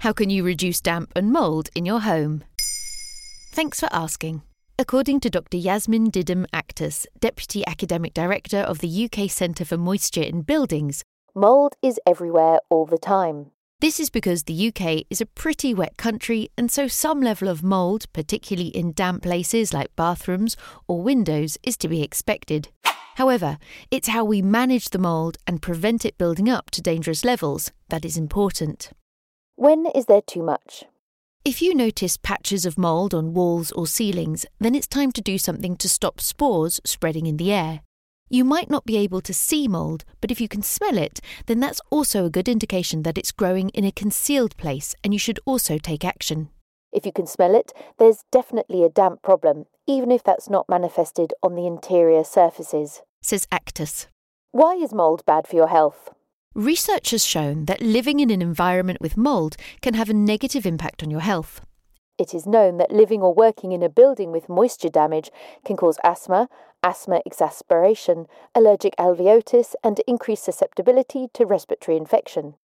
How can you reduce damp and mould in your home? Thanks for asking. According to Dr. Yasmin Didem Aktas, Deputy Academic Director of the UK Centre for Moisture in Buildings, Mould is everywhere all the time. this is because the UK is a pretty wet country, and so some level of mould, particularly in damp places like bathrooms or windows, is to be expected. However, it's how we manage the mould and prevent it building up to dangerous levels that is important. When is there too much? If you notice patches of mould on walls or ceilings, then it's time to do something to stop spores spreading in the air. You might not be able to see mould, but if you can smell it, then that's also a good indication that it's growing in a concealed place and you should also take action. If you can smell it, there's definitely a damp problem, even if that's not manifested on the interior surfaces. Says Aktas. Why is mould bad for your health? Research has shown that living in an environment with mould can have a negative impact on your health. It is known that living or working in a building with moisture damage can cause asthma, asthma exacerbation, allergic alveolitis, and increased susceptibility to respiratory infection.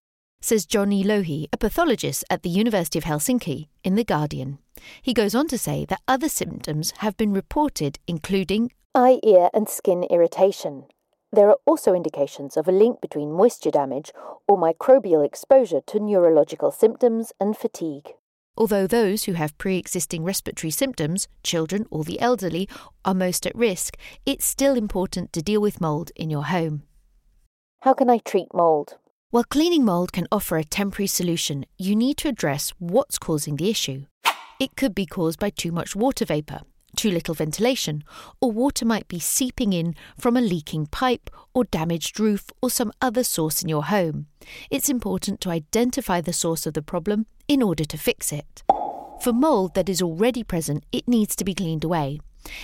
Says Johnny Lohi, a pathologist at the University of Helsinki, in The Guardian. He goes on to say that other symptoms have been reported, including Eye, ear, and skin irritation. There are also indications of a link between moisture damage or microbial exposure to neurological symptoms and fatigue. Although those who have pre existing respiratory symptoms, children or the elderly, are most at risk, it's still important to deal with mould in your home. How can I treat mould? While cleaning mould can offer a temporary solution, you need to address what's causing the issue. It could be caused by too much water vapour, too little ventilation, or water might be seeping in from a leaking pipe or damaged roof or some other source in your home. It's important to identify the source of the problem in order to fix it. For mould that is already present, it needs to be cleaned away.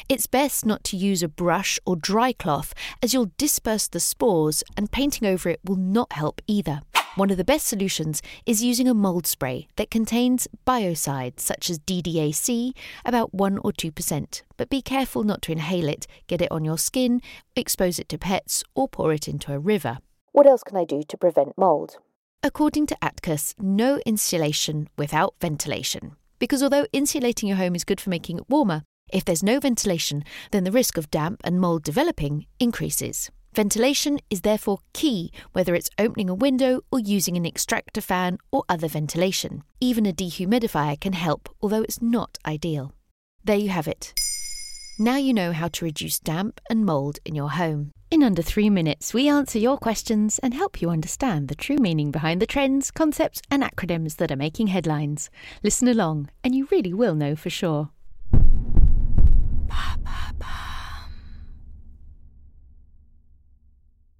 It's best not to use a brush or dry cloth as you'll disperse the spores and painting over it will not help either. One of the best solutions is using a mold spray that contains biocides such as DDAC, about 1 or 2%. But be careful not to inhale it, get it on your skin, expose it to pets, or pour it into a river. What else can I do to prevent mould? According to Aktas, no insulation without ventilation. Because although insulating your home is good for making it warmer, if there's no ventilation, then the risk of damp and mould developing increases. Ventilation is therefore key whether it's opening a window or using an extractor fan or other ventilation. Even a dehumidifier can help, although it's not ideal. There you have it. Now you know how to reduce damp and mould in your home. In under three minutes, we answer your questions and help you understand the true meaning behind the trends, concepts, and acronyms that are making headlines. Listen along, and you really will know for sure.